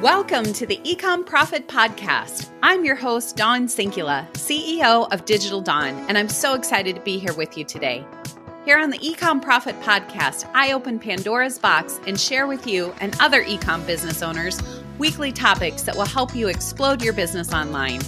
Welcome to the Ecom Profit Podcast. I'm your host, Dawn Sinkula, CEO of Digital Dawn, and I'm so excited to be here with you today. Here on the Ecom Profit Podcast, I open Pandora's box and share with you and other ecom business owners weekly topics that will help you explode your business online.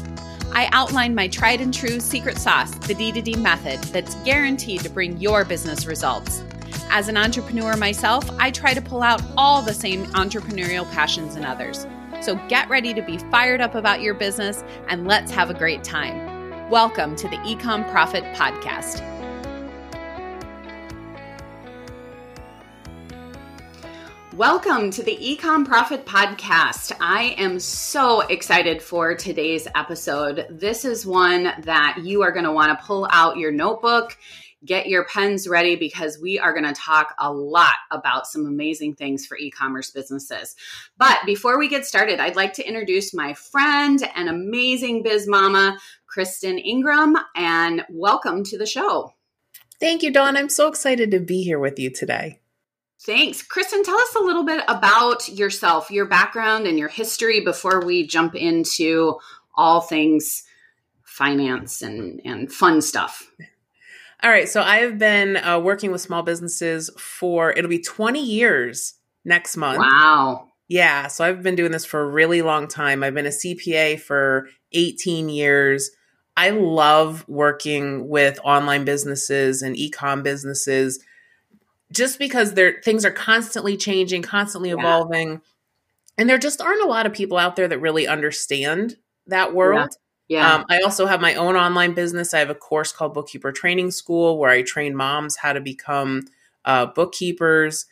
I outline my tried and true secret sauce, the D2D method, that's guaranteed to bring your business results. As an entrepreneur myself, I try to pull out all the same entrepreneurial passions in others. So get ready to be fired up about your business and let's have a great time. Welcome to the Ecom Profit Podcast. Welcome to the Ecom Profit Podcast. I am so excited for today's episode. This is one that you are going to want to pull out your notebook get your pens ready because we are going to talk a lot about some amazing things for e commerce businesses. But before we get started, I'd like to introduce my friend and amazing biz mama, Kristin Ingram, and welcome to the show. Thank you, Dawn. I'm so excited to be here with you today. Thanks. Kristin, tell us a little bit about yourself, your background, and your history before we jump into all things finance and, and fun stuff. All right. So I've been uh, working with small businesses for, it'll be 20 years next month. Wow. Yeah. So I've been doing this for a really long time. I've been a CPA for 18 years. I love working with online businesses and e-com businesses just because there things are constantly changing, constantly yeah. evolving. And there just aren't a lot of people out there that really understand that world. Yeah. Um, I also have my own online business. I have a course called Bookkeeper Training School where I train moms how to become uh, bookkeepers.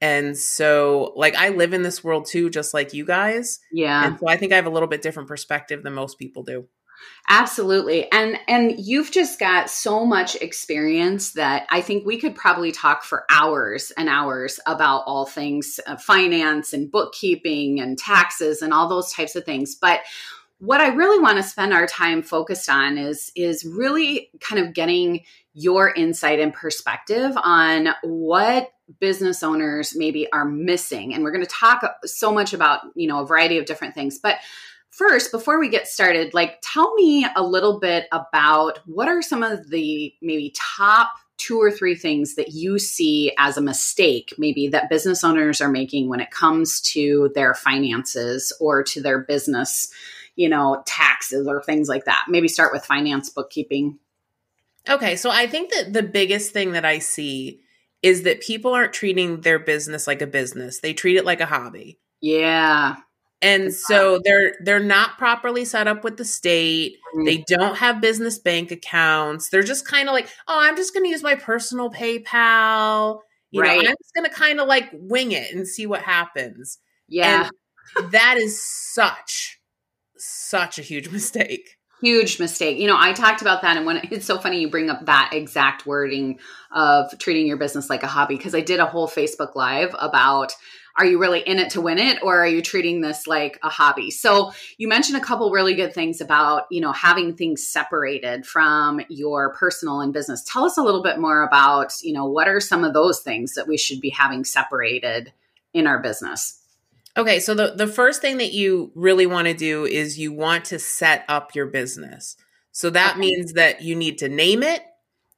And so, like, I live in this world too, just like you guys. Yeah. And so I think I have a little bit different perspective than most people do. Absolutely. And and you've just got so much experience that I think we could probably talk for hours and hours about all things uh, finance and bookkeeping and taxes and all those types of things. But what I really want to spend our time focused on is is really kind of getting your insight and perspective on what business owners maybe are missing. And we're going to talk so much about you know a variety of different things. But first before we get started like tell me a little bit about what are some of the maybe top two or three things that you see as a mistake maybe that business owners are making when it comes to their finances or to their business you know, taxes or things like that. Maybe start with finance, bookkeeping. Okay, so I think that the biggest thing that I see is that people aren't treating their business like a business. They treat it like a hobby. Yeah. And so they're they're not properly set up with the state. Mm-hmm. They don't have business bank accounts. They're just kind of like, "Oh, I'm just going to use my personal PayPal." You right. know, I'm just going to kind of like wing it and see what happens. Yeah. And that is such such a huge mistake huge mistake. You know, I talked about that and when it's so funny you bring up that exact wording of treating your business like a hobby because I did a whole Facebook live about are you really in it to win it or are you treating this like a hobby? So, you mentioned a couple really good things about, you know, having things separated from your personal and business. Tell us a little bit more about, you know, what are some of those things that we should be having separated in our business? Okay, so the, the first thing that you really want to do is you want to set up your business. So that okay. means that you need to name it,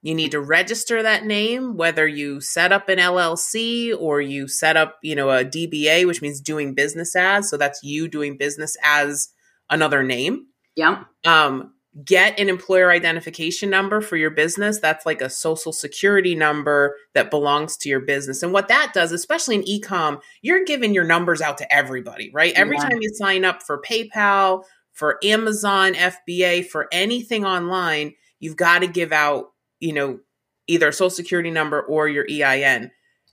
you need to register that name, whether you set up an LLC or you set up, you know, a DBA, which means doing business as. So that's you doing business as another name. Yeah. Um, get an employer identification number for your business. That's like a social security number that belongs to your business. And what that does, especially in ecom, you're giving your numbers out to everybody, right? Every yeah. time you sign up for PayPal, for Amazon, FBA, for anything online, you've got to give out, you know, either a social security number or your EIN.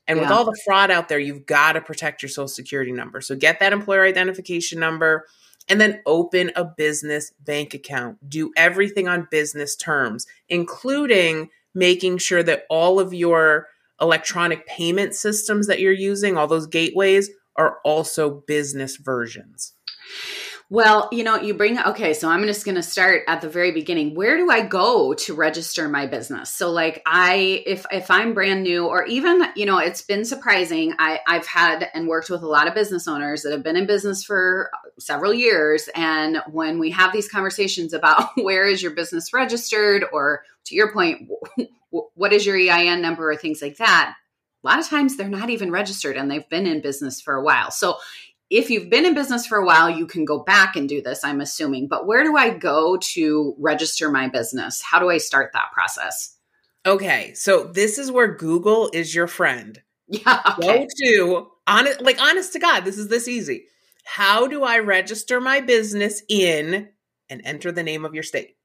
And yeah. with all the fraud out there, you've got to protect your social security number. So get that employer identification number and then open a business bank account. Do everything on business terms, including making sure that all of your electronic payment systems that you're using, all those gateways, are also business versions. Well, you know, you bring okay, so I'm just going to start at the very beginning. Where do I go to register my business? So like I if if I'm brand new or even, you know, it's been surprising. I I've had and worked with a lot of business owners that have been in business for several years and when we have these conversations about where is your business registered or to your point what is your EIN number or things like that, a lot of times they're not even registered and they've been in business for a while. So if you've been in business for a while, you can go back and do this, I'm assuming. But where do I go to register my business? How do I start that process? Okay, so this is where Google is your friend. Yeah. Okay. Go to honest, like honest to God, this is this easy. How do I register my business in and enter the name of your state?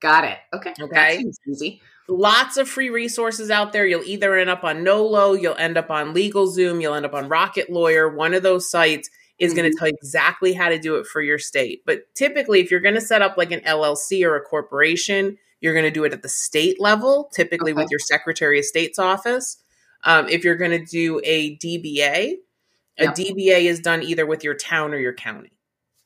Got it. Okay. Okay. easy. Lots of free resources out there. You'll either end up on NOLO, you'll end up on LegalZoom, you'll end up on Rocket Lawyer, one of those sites is mm-hmm. going to tell you exactly how to do it for your state. But typically, if you're going to set up like an LLC or a corporation, you're going to do it at the state level, typically okay. with your Secretary of State's office. Um, if you're going to do a DBA, a DBA is done either with your town or your county.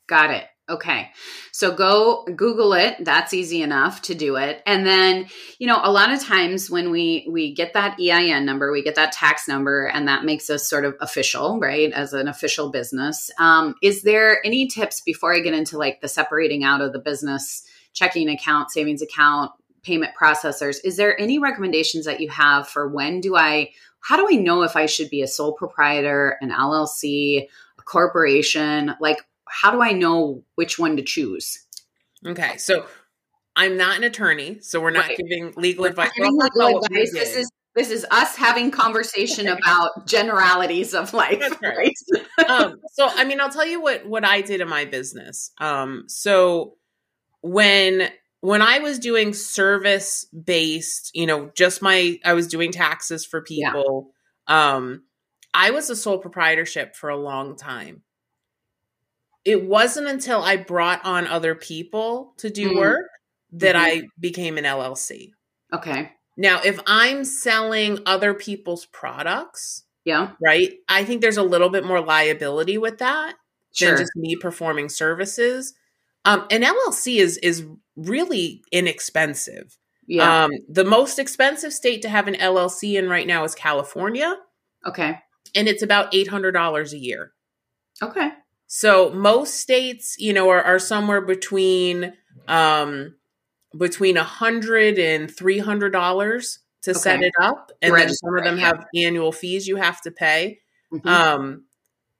Got it. Okay. So go Google it. That's easy enough to do it. And then, you know, a lot of times when we we get that EIN number, we get that tax number and that makes us sort of official, right? As an official business. Um, is there any tips before I get into like the separating out of the business checking account, savings account, payment processors? Is there any recommendations that you have for when do I how do I know if I should be a sole proprietor, an LLC, a corporation? Like how do I know which one to choose? Okay, so I'm not an attorney, so we're not right. giving legal we're advice. Giving legal advice. This is this is us having conversation about generalities of life. Right. right? um, so, I mean, I'll tell you what what I did in my business. Um, so when when I was doing service based, you know, just my I was doing taxes for people. Yeah. Um, I was a sole proprietorship for a long time it wasn't until I brought on other people to do mm. work that mm-hmm. I became an LLC. Okay. Now, if I'm selling other people's products, yeah, right, I think there's a little bit more liability with that sure. than just me performing services. Um, an LLC is is really inexpensive. Yeah. Um, the most expensive state to have an LLC in right now is California. Okay. And it's about eight hundred dollars a year. Okay. So most states, you know, are, are somewhere between um between a hundred and three hundred dollars to okay. set it up, and then some of them have annual fees you have to pay. Mm-hmm. Um,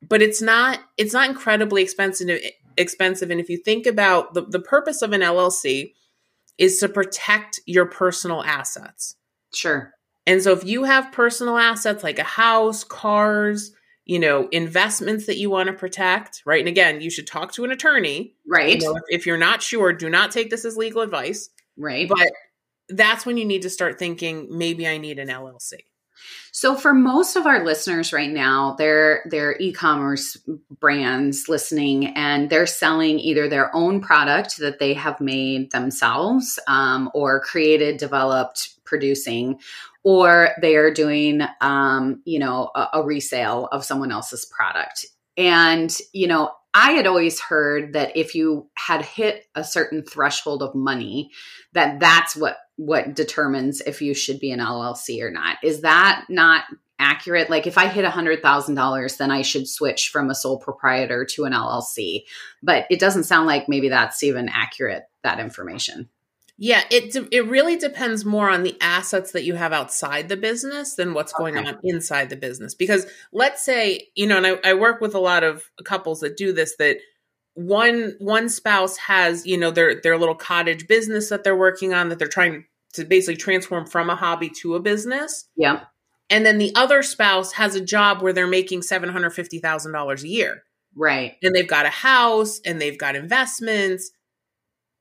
but it's not it's not incredibly expensive. Expensive, and if you think about the the purpose of an LLC is to protect your personal assets. Sure. And so if you have personal assets like a house, cars, you know, investments that you want to protect, right? And again, you should talk to an attorney. Right. You know, if, if you're not sure, do not take this as legal advice. Right. But that's when you need to start thinking maybe I need an LLC. So for most of our listeners right now, they're they're e-commerce brands listening, and they're selling either their own product that they have made themselves, um, or created, developed, producing, or they are doing, um, you know, a, a resale of someone else's product. And, you know, I had always heard that if you had hit a certain threshold of money, that that's what what determines if you should be an LLC or not. Is that not accurate? Like if I hit a hundred thousand dollars, then I should switch from a sole proprietor to an LLC. But it doesn't sound like maybe that's even accurate. That information. Yeah, it it really depends more on the assets that you have outside the business than what's going on inside the business. Because let's say, you know, and I, I work with a lot of couples that do this that one one spouse has, you know, their their little cottage business that they're working on that they're trying to basically transform from a hobby to a business. Yeah. And then the other spouse has a job where they're making $750,000 a year. Right. And they've got a house and they've got investments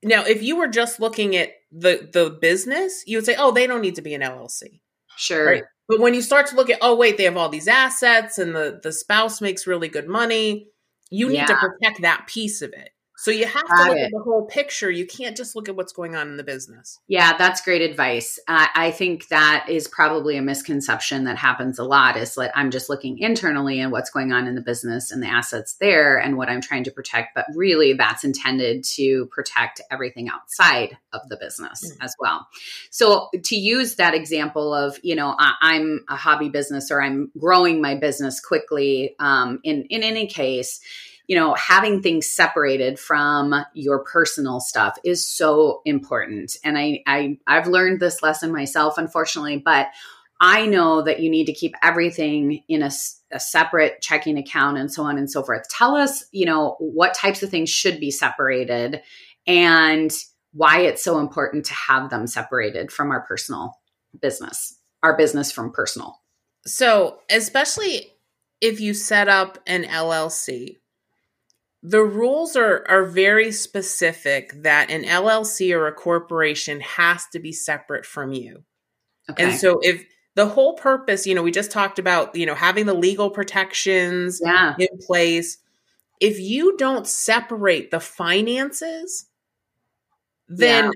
now, if you were just looking at the the business, you would say, "Oh, they don't need to be an LLC." Sure. Right? But when you start to look at, "Oh, wait, they have all these assets and the the spouse makes really good money," you need yeah. to protect that piece of it. So you have to look it. at the whole picture. You can't just look at what's going on in the business. Yeah, that's great advice. Uh, I think that is probably a misconception that happens a lot is that I'm just looking internally and what's going on in the business and the assets there and what I'm trying to protect. But really, that's intended to protect everything outside of the business mm. as well. So to use that example of, you know, I, am a hobby business or I'm growing my business quickly um, in, in any case, you know, having things separated from your personal stuff is so important. And I, I I've learned this lesson myself, unfortunately, but I know that you need to keep everything in a, a, separate checking account and so on and so forth. Tell us, you know, what types of things should be separated and why it's so important to have them separated from our personal business, our business from personal. So, especially if you set up an LLC, the rules are are very specific that an LLC or a corporation has to be separate from you. Okay. And so if the whole purpose, you know, we just talked about, you know, having the legal protections yeah. in place. If you don't separate the finances, then yeah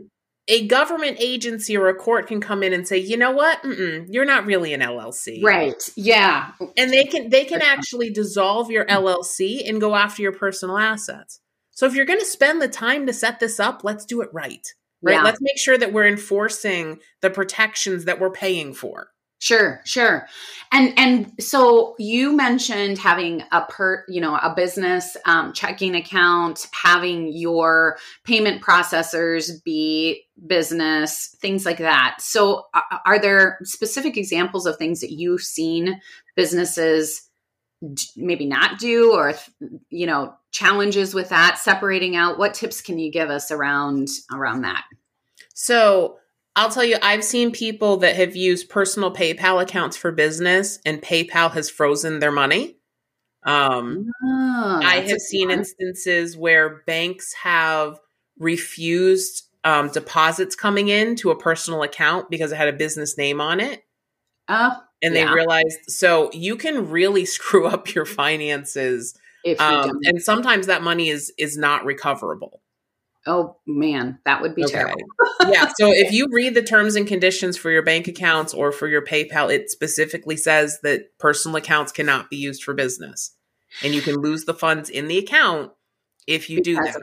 a government agency or a court can come in and say, you know what, Mm-mm, you're not really an LLC, right? Yeah, and they can they can actually dissolve your LLC and go after your personal assets. So if you're going to spend the time to set this up, let's do it right. Right. Yeah. Let's make sure that we're enforcing the protections that we're paying for. Sure, sure. And and so you mentioned having a per, you know, a business um, checking account, having your payment processors be business, things like that. So are there specific examples of things that you've seen businesses maybe not do or you know, challenges with that separating out? What tips can you give us around around that? So I'll tell you, I've seen people that have used personal PayPal accounts for business and PayPal has frozen their money. Um, oh, I have seen instances where banks have refused um, deposits coming in to a personal account because it had a business name on it. Oh, and they yeah. realized so you can really screw up your finances. Um, and sometimes that money is is not recoverable. Oh man, that would be okay. terrible. yeah. So if you read the terms and conditions for your bank accounts or for your PayPal, it specifically says that personal accounts cannot be used for business. And you can lose the funds in the account if you because do that.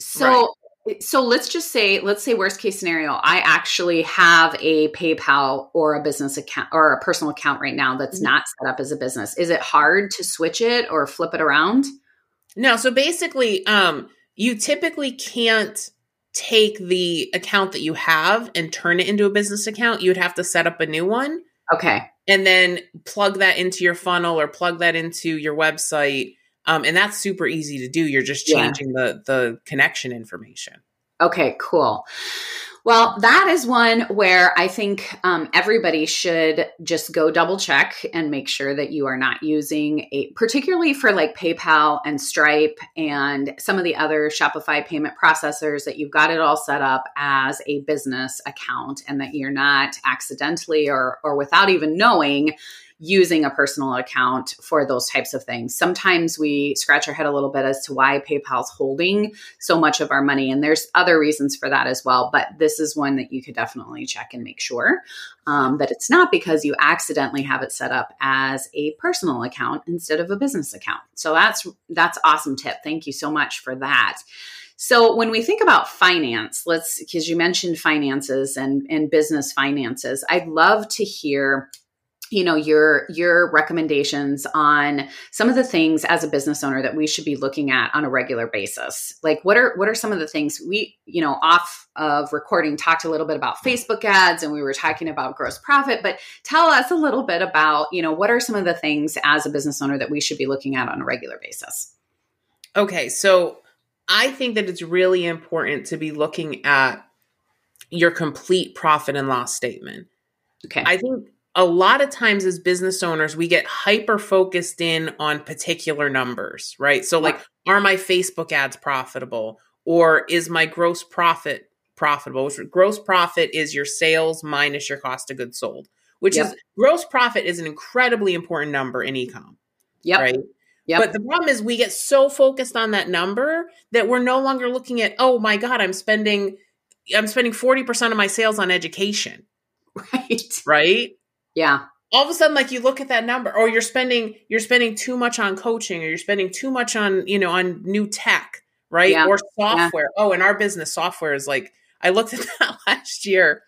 So right. so let's just say, let's say worst case scenario, I actually have a PayPal or a business account or a personal account right now that's mm-hmm. not set up as a business. Is it hard to switch it or flip it around? No. So basically, um, you typically can't take the account that you have and turn it into a business account. You would have to set up a new one. Okay. And then plug that into your funnel or plug that into your website. Um, and that's super easy to do. You're just changing yeah. the the connection information. Okay, cool. Well, that is one where I think um, everybody should just go double check and make sure that you are not using a, particularly for like PayPal and Stripe and some of the other Shopify payment processors, that you've got it all set up as a business account and that you're not accidentally or, or without even knowing using a personal account for those types of things. Sometimes we scratch our head a little bit as to why PayPal's holding so much of our money. And there's other reasons for that as well. But this is one that you could definitely check and make sure um, that it's not because you accidentally have it set up as a personal account instead of a business account. So that's that's awesome tip. Thank you so much for that. So when we think about finance, let's because you mentioned finances and, and business finances, I'd love to hear you know your your recommendations on some of the things as a business owner that we should be looking at on a regular basis? Like what are what are some of the things we you know off of recording talked a little bit about facebook ads and we were talking about gross profit but tell us a little bit about you know what are some of the things as a business owner that we should be looking at on a regular basis? Okay so i think that it's really important to be looking at your complete profit and loss statement. Okay. I think a lot of times as business owners, we get hyper focused in on particular numbers, right? So, like, are my Facebook ads profitable? Or is my gross profit profitable? Which gross profit is your sales minus your cost of goods sold, which yep. is gross profit is an incredibly important number in ecom. Yep. Right. Yep. But the problem is we get so focused on that number that we're no longer looking at, oh my God, I'm spending I'm spending 40% of my sales on education. Right. Right? Yeah. All of a sudden, like you look at that number, or you're spending you're spending too much on coaching, or you're spending too much on, you know, on new tech, right? Yeah. Or software. Yeah. Oh, in our business, software is like I looked at that last year.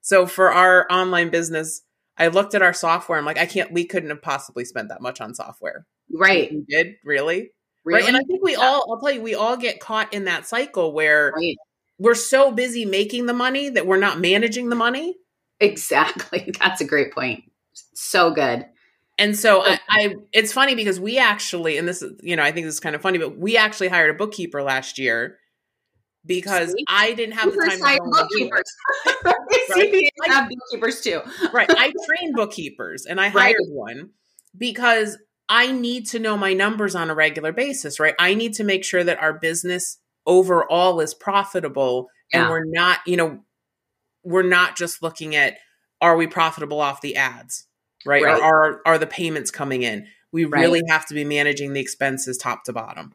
So for our online business, I looked at our software. I'm like, I can't. We couldn't have possibly spent that much on software. Right. We did really. Really? Right. And I think we yeah. all. I'll tell you, we all get caught in that cycle where right. we're so busy making the money that we're not managing the money. Exactly. That's a great point. So good. And so I, I, it's funny because we actually, and this is, you know, I think this is kind of funny, but we actually hired a bookkeeper last year because. I didn't have the time to bookkeepers. right? I have bookkeepers too. right. I train bookkeepers and I hired right. one because I need to know my numbers on a regular basis, right? I need to make sure that our business overall is profitable yeah. and we're not, you know, we're not just looking at are we profitable off the ads, right? right. Or are are the payments coming in? We right. really have to be managing the expenses top to bottom.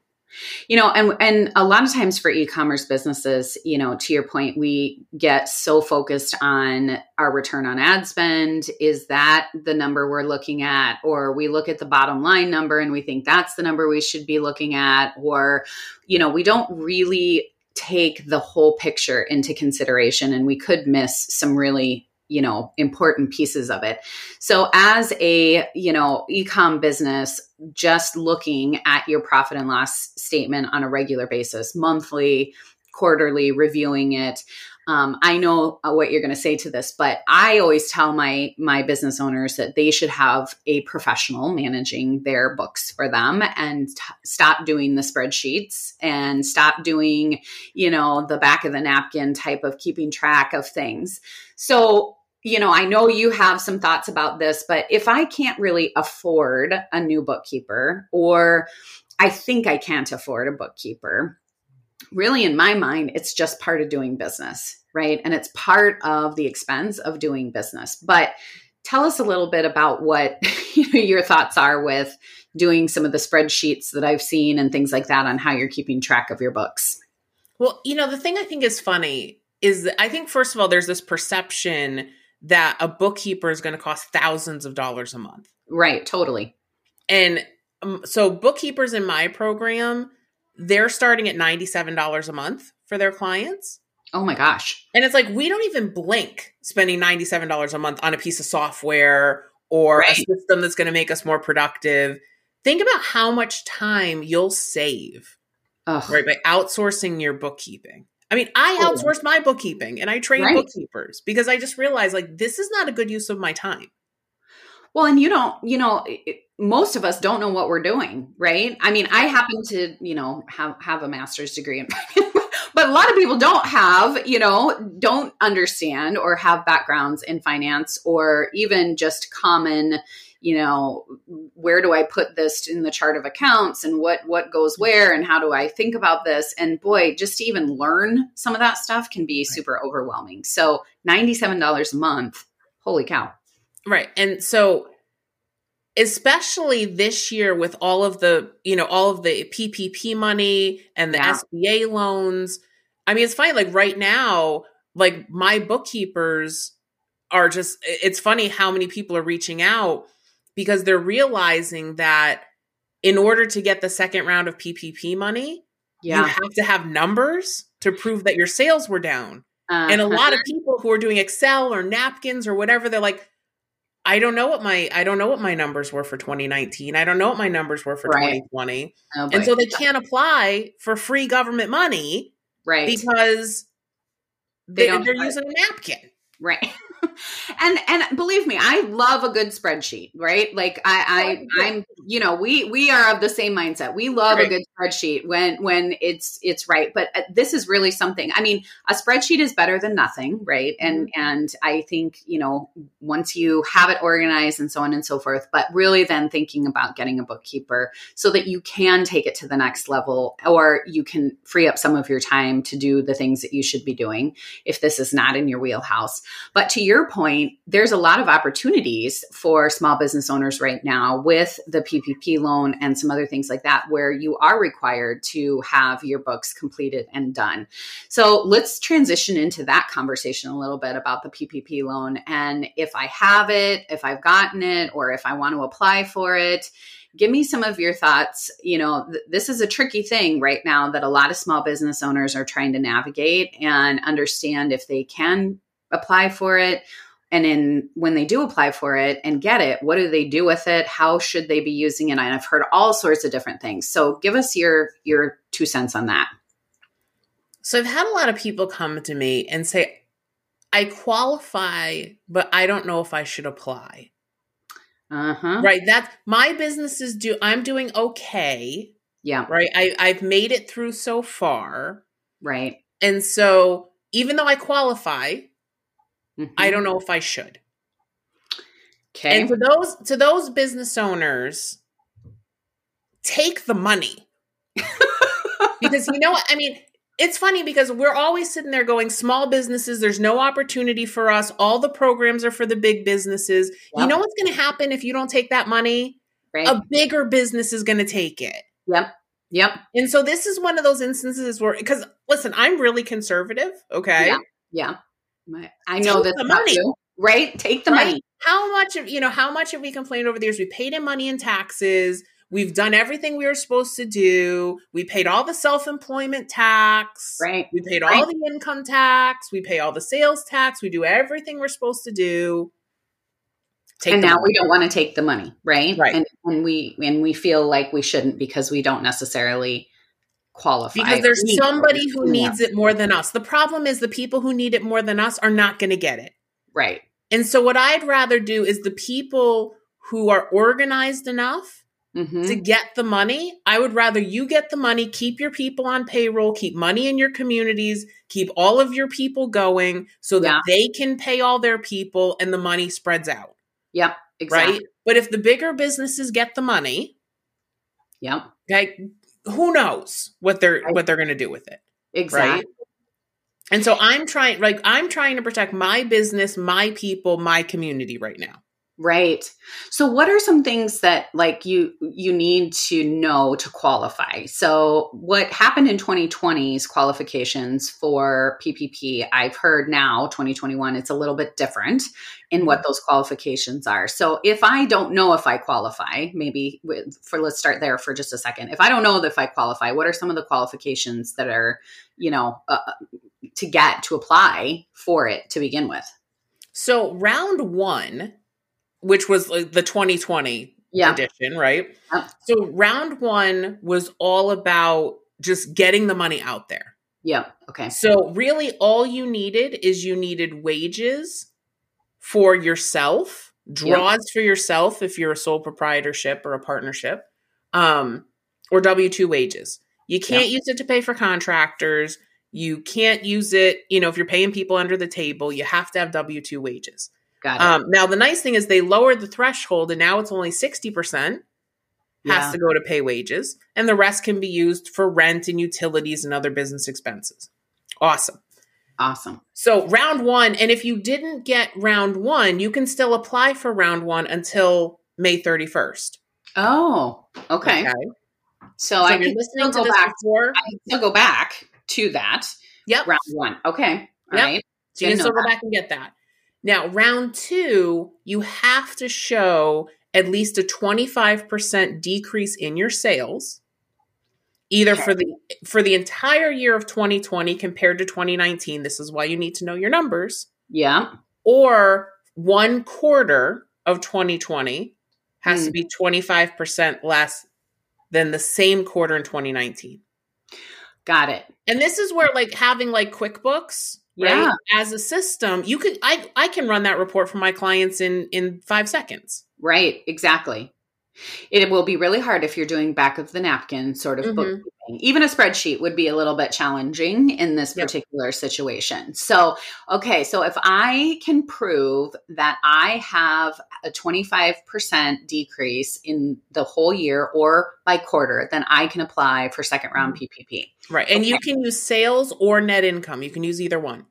You know, and and a lot of times for e-commerce businesses, you know, to your point, we get so focused on our return on ad spend. Is that the number we're looking at? Or we look at the bottom line number and we think that's the number we should be looking at. Or, you know, we don't really take the whole picture into consideration and we could miss some really you know important pieces of it. So as a you know ecom business just looking at your profit and loss statement on a regular basis monthly quarterly reviewing it um, I know uh, what you're going to say to this, but I always tell my my business owners that they should have a professional managing their books for them and t- stop doing the spreadsheets and stop doing, you know, the back of the napkin type of keeping track of things. So you know, I know you have some thoughts about this, but if I can't really afford a new bookkeeper, or I think I can't afford a bookkeeper, really in my mind it's just part of doing business right? And it's part of the expense of doing business. But tell us a little bit about what you know, your thoughts are with doing some of the spreadsheets that i've seen and things like that on how you're keeping track of your books. Well you know the thing i think is funny is i think first of all there's this perception that a bookkeeper is going to cost thousands of dollars a month. Right totally. And um, so bookkeepers in my program they're starting at $97 a month for their clients. Oh my gosh. And it's like, we don't even blink spending $97 a month on a piece of software or right. a system that's going to make us more productive. Think about how much time you'll save Ugh. right by outsourcing your bookkeeping. I mean, I oh. outsource my bookkeeping and I train right. bookkeepers because I just realized like this is not a good use of my time. Well, and you don't, you know, most of us don't know what we're doing, right? I mean, I happen to, you know, have have a master's degree in but a lot of people don't have, you know, don't understand or have backgrounds in finance or even just common, you know, where do I put this in the chart of accounts and what what goes mm-hmm. where and how do I think about this? And boy, just to even learn some of that stuff can be super overwhelming. So, $97 a month. Holy cow. Right. And so especially this year with all of the, you know, all of the PPP money and the yeah. SBA loans. I mean, it's funny like right now, like my bookkeepers are just it's funny how many people are reaching out because they're realizing that in order to get the second round of PPP money, yeah. you have to have numbers to prove that your sales were down. Uh-huh. And a lot of people who are doing Excel or napkins or whatever, they're like, I don't know what my I don't know what my numbers were for 2019. I don't know what my numbers were for right. 2020. Oh, and so they can't apply for free government money right because they, they are using a napkin. Right. and and believe me, I love a good spreadsheet, right? Like I, I I'm you know, we we are of the same mindset. We love right. a good spreadsheet when when it's it's right. But uh, this is really something. I mean, a spreadsheet is better than nothing, right? And mm-hmm. and I think, you know, once you have it organized and so on and so forth, but really then thinking about getting a bookkeeper so that you can take it to the next level or you can free up some of your time to do the things that you should be doing if this is not in your wheelhouse. But to your point, there's a lot of opportunities for small business owners right now with the PPP loan and some other things like that, where you are required to have your books completed and done. So let's transition into that conversation a little bit about the PPP loan. And if I have it, if I've gotten it, or if I want to apply for it, give me some of your thoughts. You know, th- this is a tricky thing right now that a lot of small business owners are trying to navigate and understand if they can apply for it. And in when they do apply for it and get it what do they do with it? How should they be using it? And i've heard all sorts of different things. So give us your your two cents on that. So i've had a lot of people come to me and say i qualify but i don't know if i should apply. Uh-huh. Right? That's my business is do i'm doing okay yeah. right? I, i've made it through so far. Right. And so even though i qualify Mhm. I don't know if I should. okay And for those to those business owners, take the money. because you know what? I mean, it's funny because we're always sitting there going, small businesses, there's no opportunity for us. All the programs are for the big businesses. You know what's going to happen if you don't take that money? right A bigger business is going to take it. yep yep And so this is one of those instances where, because listen, I'm really conservative. Okay. Yeah. yeah My- i know Take this the money. you, right take the Right? money How much of you know? How much have we complained over the years? We paid in money in taxes. We've done everything we were supposed to do. We paid all the self employment tax. right We paid Right. all the income tax. We pay all the sales tax. We do everything we're supposed to do. Take and now money. we don't want to take the money right Right. and, and we and we feel like we shouldn't because we don't necessarily qualify because there's somebody who needs it more than us. The problem is the people who need it more than us are not going to get it. right And so what I'd rather do is the people who are organized enough Mhm. to get the money. I would rather you get the money, keep your people on payroll, keep money in your communities, keep all of your people going so that Yeah. they can pay all their people and the money spreads out. yep exactly Right. But if the bigger businesses get the money, yep okay, who knows what they're Right. what they're gonna do with it. exactly Right. And so I'm trying like I'm trying to protect my business, my people, my community right now. Right. So what are some things that like you you need to know to qualify? So what happened in 2020's qualifications for PPP, I've heard now 2021 it's a little bit different in what those qualifications are. So if I don't know if I qualify, maybe with, for let's start there for just a second. If I don't know if I qualify, what are some of the qualifications that are, you know, uh, to get to apply for it to begin with? So round one, which was like the 2020 Yeah. edition, right? Yeah. So round one was all about just getting the money out there. Yeah. Okay. So really all you needed is you needed wages for yourself, draws for yourself if you're a sole proprietorship or a partnership, um, or W2 wages. You can't use it to pay for contractors. You can't use it, you know, if you're paying people under the table, you have to have W2 wages. Got it. Um, now, the nice thing is they lowered the threshold and now it's only 60% has Yeah. to go to pay wages, and the rest can be used for rent and utilities and other business expenses. Awesome. Awesome. So, round one, and if you didn't get round one, you can still apply for round one until May 31st. Oh, okay. So, So I can still go back. before. I can still go back to that Yep. round one. Okay. All Yep. right. So you can still go back and get that. Now, round two, you have to show at least a 25% decrease in your sales, either Okay. for the for the entire year of 2020 compared to 2019. This is why you need to know your numbers, Yeah. or one quarter of 2020 has Hmm. to be 25% less than the same quarter in 2019. Got it. And this is where like having like QuickBooks, Yeah. right? As a system, you could I I can run that report for my clients in in 5 seconds. Right. Exactly. It will be really hard if you're doing back of the napkin sort of Mhm. bookkeeping. Even a spreadsheet would be a little bit challenging in this Yep. particular situation. So, okay, so if I can prove that I have a 25% decrease in the whole year or by quarter, then I can apply for second round PPP. Right. And you can use sales or net income. You can use either one.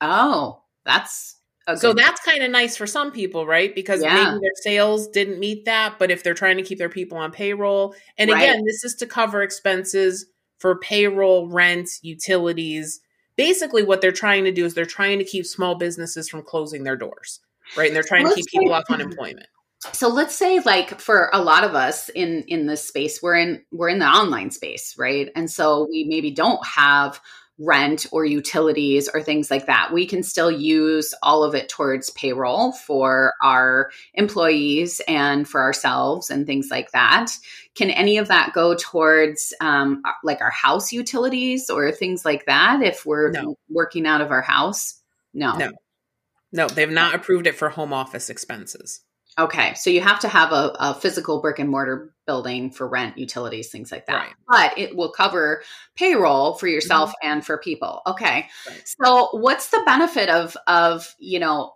Oh, that's so that's kind of nice for some people, right? Because yeah. maybe their sales didn't meet that, but if they're trying to keep their people on payroll, and right. again, this is to cover expenses for payroll, rent, utilities. Basically, what they're trying to do is they're trying to keep small businesses from closing their doors, right? And they're trying let's to keep people off unemployment. So let's say like for a lot of us in in this space, we're in we're in the online space, right? And so we maybe don't have rent or utilities or things like that. We can still use all of it towards payroll for our employees and for ourselves and things like that. Can any of that go towards um, like our house utilities or things like that if we're no. working out of our house? No. No. No, they've not approved it for home office expenses. Okay, so you have to have a, a, physical brick and mortar building for rent, utilities, things like that. Right. But it will cover payroll for yourself mm-hmm. and for people. Okay, right. so what's the benefit of of you know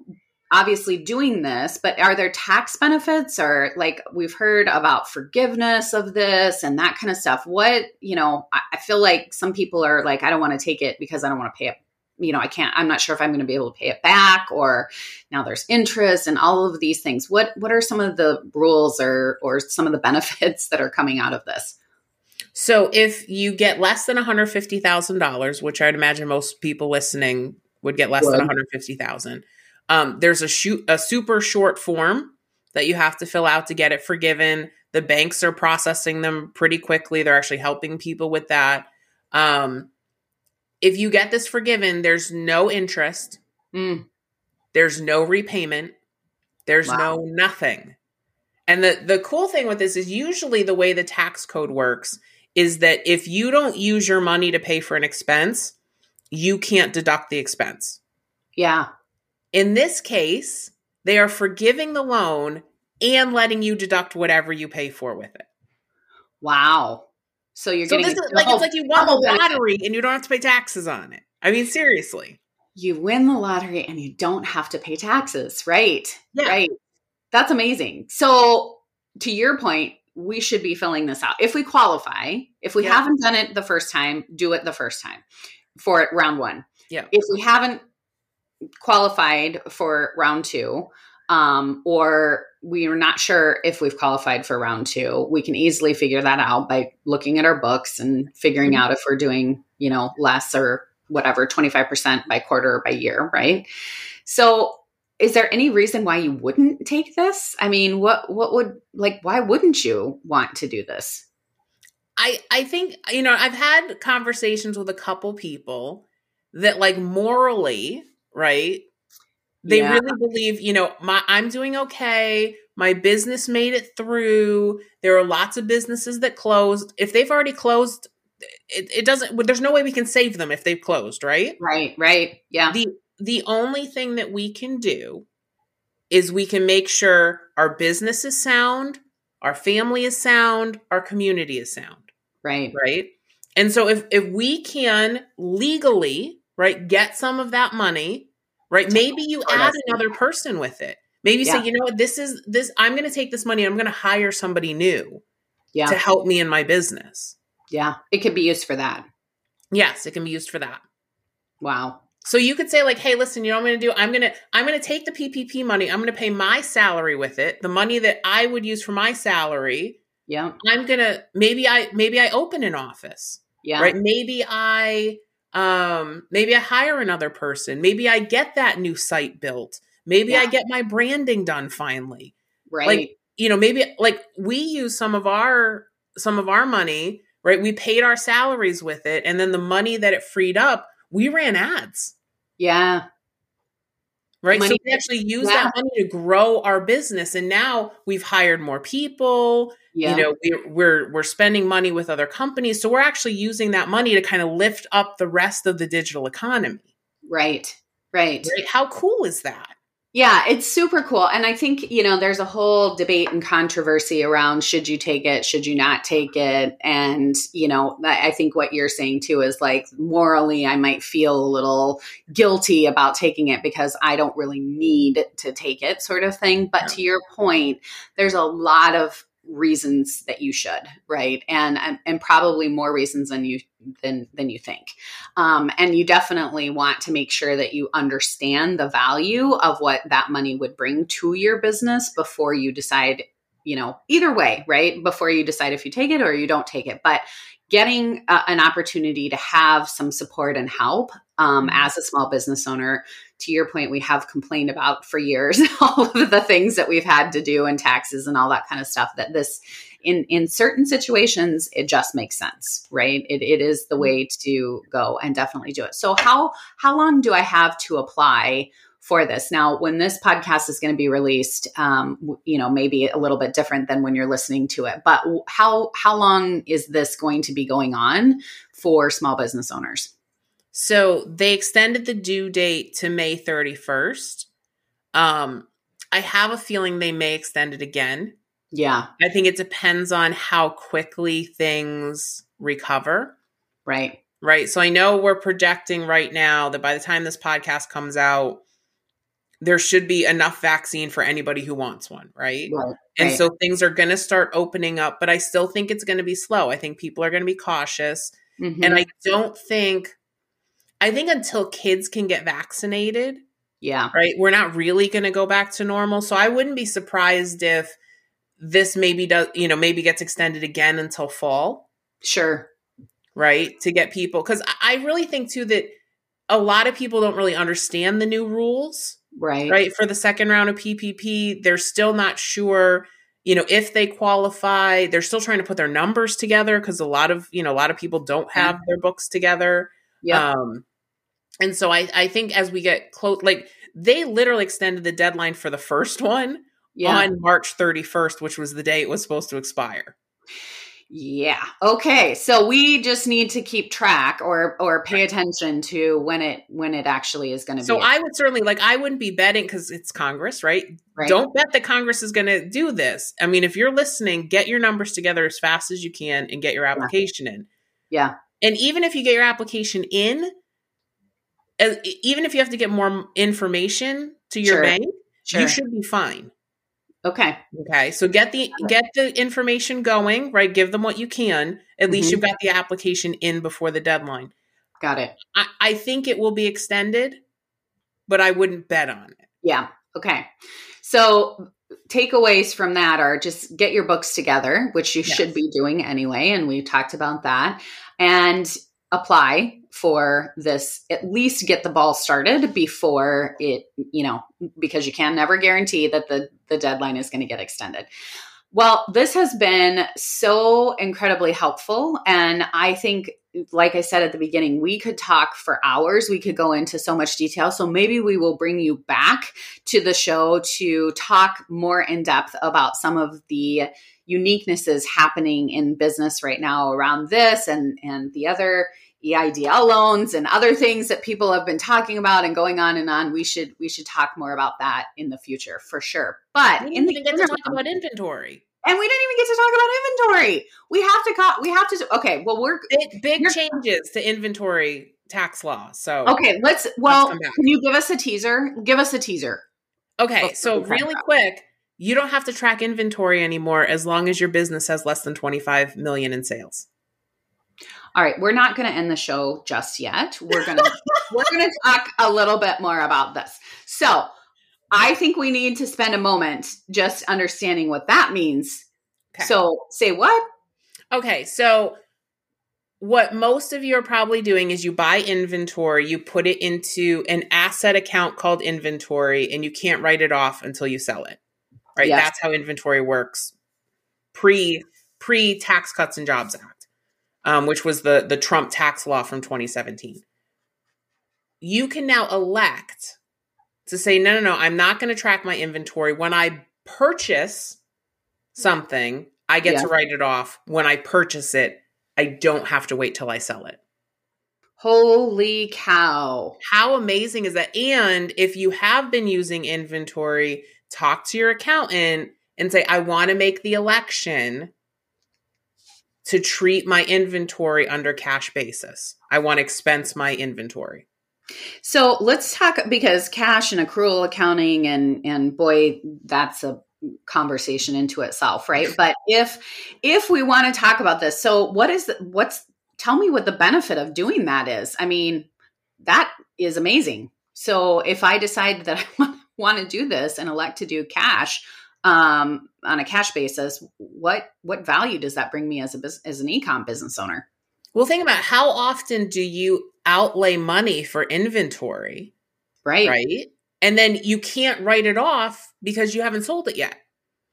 obviously doing this? But are there tax benefits or like we've heard about forgiveness of this and that kind of stuff? What you know, I, I feel like some people are like, I don't want to take it because I don't want to pay it you know, I can't, I'm not sure if I'm going to be able to pay it back or now there's interest and all of these things. What, what are some of the rules or, or some of the benefits that are coming out of this? So if you get less than $150,000, which I'd imagine most people listening would get less than 150,000, um, there's a shoot, a super short form that you have to fill out to get it forgiven. The banks are processing them pretty quickly. They're actually helping people with that. Um, if you get this forgiven, there's no interest, mm. there's no repayment, there's wow. no nothing. And the, the cool thing with this is usually the way the tax code works is that if you don't use your money to pay for an expense, you can't deduct the expense. Yeah. In this case, they are forgiving the loan and letting you deduct whatever you pay for with it. Wow. So you're so getting this is like it's like you won the lottery and you don't have to pay taxes on it. I mean, seriously. You win the lottery and you don't have to pay taxes, right? Yeah. Right. That's amazing. So to your point, we should be filling this out. If we qualify, if we yeah. haven't done it the first time, do it the first time for round one. Yeah. If we haven't qualified for round two, um, or we are not sure if we've qualified for round two, we can easily figure that out by looking at our books and figuring mm-hmm. out if we're doing, you know, less or whatever, 25% by quarter or by year, right? So is there any reason why you wouldn't take this? I mean, what what would like why wouldn't you want to do this? I I think you know, I've had conversations with a couple people that like morally, right? They yeah. really believe, you know, my I'm doing okay. My business made it through. There are lots of businesses that closed. If they've already closed, it, it doesn't there's no way we can save them if they've closed, right? Right, right. Yeah. The the only thing that we can do is we can make sure our business is sound, our family is sound, our community is sound. Right. Right? And so if if we can legally, right, get some of that money right? Maybe you oh, add another person with it. Maybe yeah. say, you know what, this is this. I'm going to take this money. I'm going to hire somebody new, yeah. to help me in my business. Yeah, it could be used for that. Yes, it can be used for that. Wow. So you could say like, "Hey, listen, you know what I'm going to do? I'm going to I'm going to take the PPP money. I'm going to pay my salary with it. The money that I would use for my salary. Yeah. I'm going to maybe I maybe I open an office. Yeah. Right? Maybe I um maybe i hire another person. Maybe i get that new site built. Maybe yeah. i get my branding done finally. Right. like you know maybe like we use some of our some of our money right? We paid our salaries with it and then the money that it freed up we ran ads. Yeah right money. so we actually use that money to grow our business and now we've hired more people yeah. you know we're, we're we're spending money with other companies so we're actually using that money to kind of lift up the rest of the digital economy right right, right? how cool is that yeah, it's super cool. And I think, you know, there's a whole debate and controversy around should you take it, should you not take it? And, you know, I think what you're saying too is like morally, I might feel a little guilty about taking it because I don't really need to take it, sort of thing. But yeah. to your point, there's a lot of reasons that you should, right? And and probably more reasons than you than than you think. Um, and you definitely want to make sure that you understand the value of what that money would bring to your business before you decide you know either way right before you decide if you take it or you don't take it but getting uh, an opportunity to have some support and help um, mm-hmm. as a small business owner to your point we have complained about for years all of the things that we've had to do and taxes and all that kind of stuff that this in in certain situations it just makes sense right it, it is the way to go and definitely do it so how how long do i have to apply for this. Now, when this podcast is going to be released, um, you know, maybe a little bit different than when you're listening to it. But how how long is this going to be going on for small business owners? So they extended the due date to May 31st. Um, I have a feeling they may extend it again. Yeah. I think it depends on how quickly things recover. Right. Right. So I know we're projecting right now that by the time this podcast comes out, there should be enough vaccine for anybody who wants one, right? right and right. so things are going to start opening up, but I still think it's going to be slow. I think people are going to be cautious. Mm-hmm. And I don't think, I think until kids can get vaccinated, yeah. Right. We're not really going to go back to normal. So I wouldn't be surprised if this maybe does, you know, maybe gets extended again until fall. Sure. Right. To get people, because I really think too that a lot of people don't really understand the new rules. Right. Right. For the second round of PPP, they're still not sure, you know, if they qualify. They're still trying to put their numbers together because a lot of, you know, a lot of people don't have yeah. their books together. Yeah. Um, and so I, I think as we get close, like they literally extended the deadline for the first one yeah. on March 31st, which was the day it was supposed to expire. Yeah. Okay. So we just need to keep track or or pay attention to when it when it actually is going to so be. So I would certainly like I wouldn't be betting cuz it's Congress, right? right? Don't bet that Congress is going to do this. I mean, if you're listening, get your numbers together as fast as you can and get your application yeah. in. Yeah. And even if you get your application in, even if you have to get more information to your sure. bank, sure. you should be fine. Okay. Okay. So get the get the information going, right? Give them what you can. At mm-hmm. least you've got the application in before the deadline. Got it. I, I think it will be extended, but I wouldn't bet on it. Yeah. Okay. So takeaways from that are just get your books together, which you yes. should be doing anyway. And we talked about that. And apply for this at least get the ball started before it you know because you can never guarantee that the the deadline is going to get extended. Well this has been so incredibly helpful and i think like i said at the beginning we could talk for hours. We could go into so much detail. So maybe we will bring you back to the show to talk more in depth about some of the uniquenesses happening in business right now around this and and the other EIDL loans and other things that people have been talking about and going on and on. We should we should talk more about that in the future for sure. But we in the get to talk about inventory. And we didn't even get to talk about inventory. We have to call, we have to okay, well we're big, big changes to inventory tax law. So Okay, let's well let's can you give us a teaser? Give us a teaser. Okay, so really quick, you don't have to track inventory anymore as long as your business has less than 25 million in sales. All right, we're not going to end the show just yet. We're going to we're going to talk a little bit more about this. So, I think we need to spend a moment just understanding what that means. Okay. So, say what? Okay, so what most of you are probably doing is you buy inventory, you put it into an asset account called inventory, and you can't write it off until you sell it. Right? Yes. That's how inventory works pre pre tax cuts and jobs act um, which was the the Trump tax law from 2017. You can now elect to say, no, no, no, I'm not going to track my inventory. When I purchase something, I get yeah. to write it off. When I purchase it, I don't have to wait till I sell it. Holy cow. How amazing is that? And if you have been using inventory, talk to your accountant and say, I want to make the election to treat my inventory under cash basis. I want to expense my inventory. So let's talk because cash and accrual accounting and and boy, that's a conversation into itself, right? But if if we want to talk about this, so what is the, what's tell me what the benefit of doing that is. I mean, that is amazing. So if I decide that I want to do this and elect to do cash um, on a cash basis, what what value does that bring me as a as an ecom business owner? Well, think about how often do you outlay money for inventory? Right. Right. And then you can't write it off because you haven't sold it yet.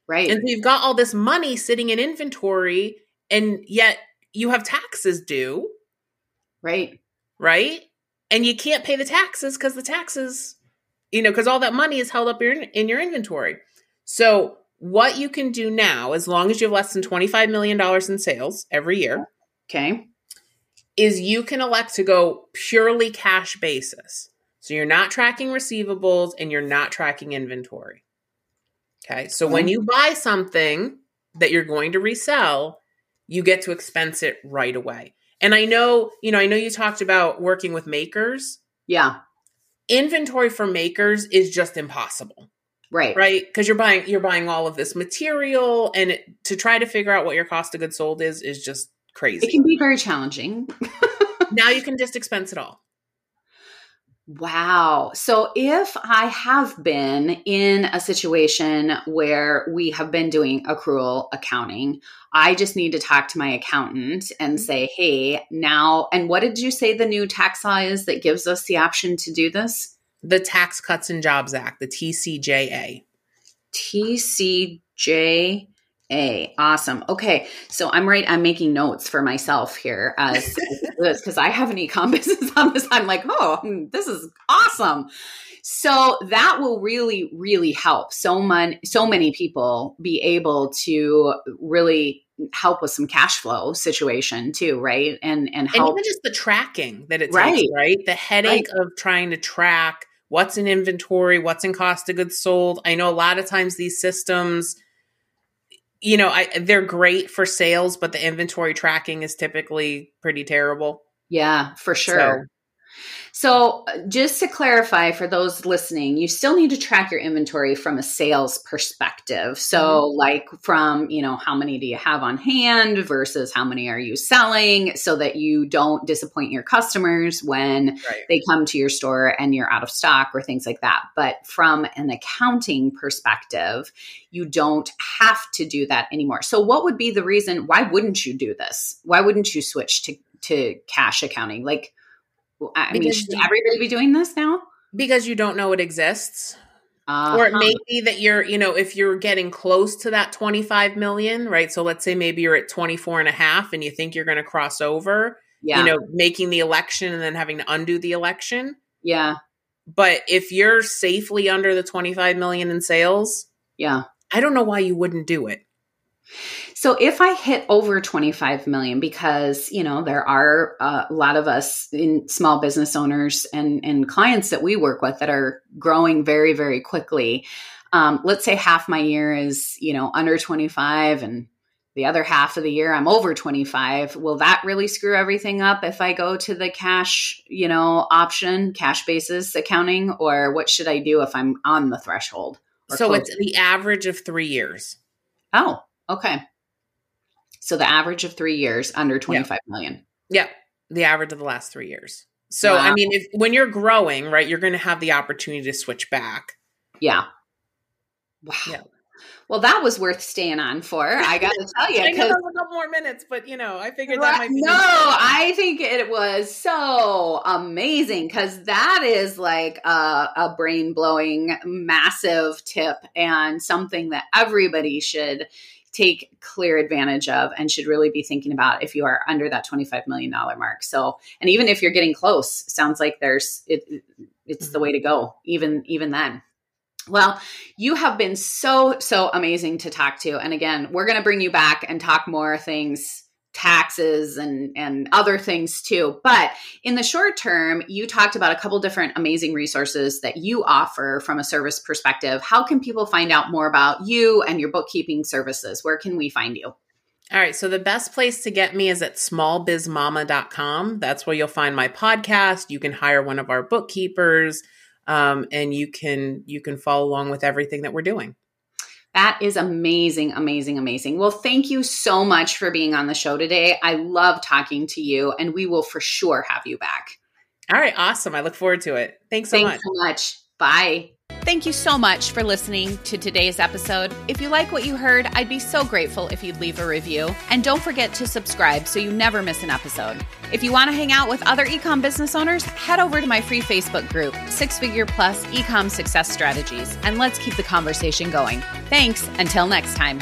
Right. And so you've got all this money sitting in inventory and yet you have taxes due. Right. Right. And you can't pay the taxes because the taxes, you know, because all that money is held up in, in your inventory. So, what you can do now, as long as you have less than $25 million in sales every year, okay, is you can elect to go purely cash basis. So, you're not tracking receivables and you're not tracking inventory. Okay. So, when you buy something that you're going to resell, you get to expense it right away. And I know, you know, I know you talked about working with makers. Yeah. Inventory for makers is just impossible. Right. Right? Cuz you're buying you're buying all of this material and it, to try to figure out what your cost of goods sold is is just crazy. It can be very challenging. now you can just expense it all. Wow. So if I have been in a situation where we have been doing accrual accounting, I just need to talk to my accountant and mm-hmm. say, hey, now, and what did you say the new tax law is that gives us the option to do this? The Tax Cuts and Jobs Act, the TCJA. TCJA. A awesome. Okay, so I'm right. I'm making notes for myself here as because I have an ecom business on this. I'm like, oh, hmm, this is awesome. So that will really, really help so many, so many people be able to really help with some cash flow situation too, right? And and help and even just the tracking that it right. takes, right? The headache right. of trying to track what's in inventory, what's in cost of goods sold. I know a lot of times these systems you know, I they're great for sales, but the inventory tracking is typically pretty terrible. Yeah, for sure. So, so, just to clarify for those listening, you still need to track your inventory from a sales perspective. So, mm-hmm. like from, you know, how many do you have on hand versus how many are you selling so that you don't disappoint your customers when right. they come to your store and you're out of stock or things like that. But from an accounting perspective, you don't have to do that anymore. So, what would be the reason why wouldn't you do this? Why wouldn't you switch to to cash accounting? Like I because mean, should everybody be doing this now? Because you don't know it exists. Uh-huh. Or it may be that you're, you know, if you're getting close to that 25 million, right? So let's say maybe you're at 24 and a half and you think you're going to cross over, yeah. you know, making the election and then having to undo the election. Yeah. But if you're safely under the 25 million in sales, yeah. I don't know why you wouldn't do it. So if I hit over 25 million, because, you know, there are a lot of us in small business owners and, and clients that we work with that are growing very, very quickly. Um, let's say half my year is, you know, under 25 and the other half of the year I'm over 25. Will that really screw everything up if I go to the cash, you know, option, cash basis accounting? Or what should I do if I'm on the threshold? So close? it's the average of three years. Oh, Okay. So the average of three years under twenty-five yeah. million. Yeah. The average of the last three years. So, wow. I mean, if when you're growing, right, you're going to have the opportunity to switch back. Yeah. Wow. Yeah. Well, that was worth staying on for. I got to tell you, I know a couple more minutes, but you know, I figured that might. Be no, I think it was so amazing because that is like a, a brain blowing, massive tip and something that everybody should take clear advantage of and should really be thinking about if you are under that $25 million mark. So, and even if you're getting close, sounds like there's, it, it's the way to go, even, even then. Well, you have been so, so amazing to talk to. And again, we're going to bring you back and talk more things taxes and and other things too. But in the short term you talked about a couple different amazing resources that you offer from a service perspective. How can people find out more about you and your bookkeeping services? Where can we find you? All right so the best place to get me is at smallbizmama.com that's where you'll find my podcast. You can hire one of our bookkeepers um, and you can you can follow along with everything that we're doing That is amazing, amazing, amazing. Well, thank you so much for being on the show today. I love talking to you, and we will for sure have you back. All right, awesome. I look forward to it. Thanks so much. Thanks much. so much. Bye. Thank you so much for listening to today's episode. If you like what you heard, I'd be so grateful if you'd leave a review. And don't forget to subscribe so you never miss an episode. If you want to hang out with other ecom business owners, head over to my free Facebook group, Six Figure Plus Ecom Success Strategies, and let's keep the conversation going. Thanks. Until next time.